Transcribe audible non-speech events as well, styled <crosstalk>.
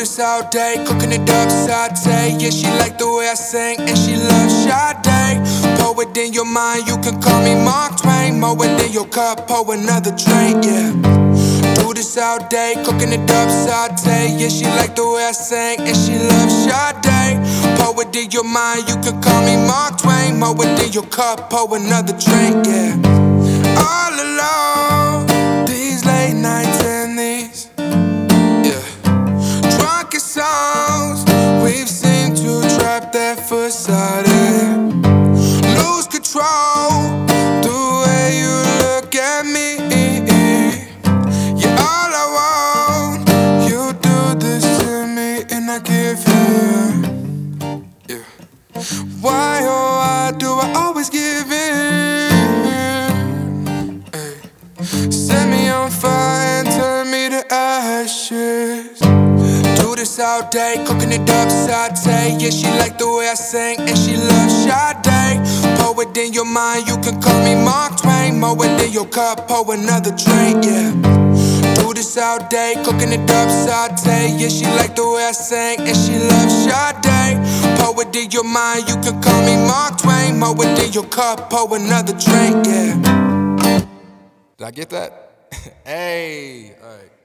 this all day, cooking it up, saute. Yeah, she like the way I sing, and she loves Sade. Poet in your mind, you can call me Mark Twain. More than your cup, pour another drink, yeah. Do this all day, cooking it up, saute. Yeah, she like the way I sing, and she loves Sade. Poet in your mind, you can call me Mark Twain. More than your cup, pour another drink, yeah. Why do I always give in? Ay. Set me on fire and turn me to ashes. Do this all day, cooking it up, saute. Yeah, she like the way I sing, and she loves Sade. Poet in your mind, you can call me Mark Twain. More than your cup, pour another drink, yeah. Do this all day, cooking it up, saute. Yeah, she like the way I sing, and she loves Sade. In your mind, you can call me Mark Twain. More than your cup, pour another drink, yeah. Did I get that? <laughs> hey, all right.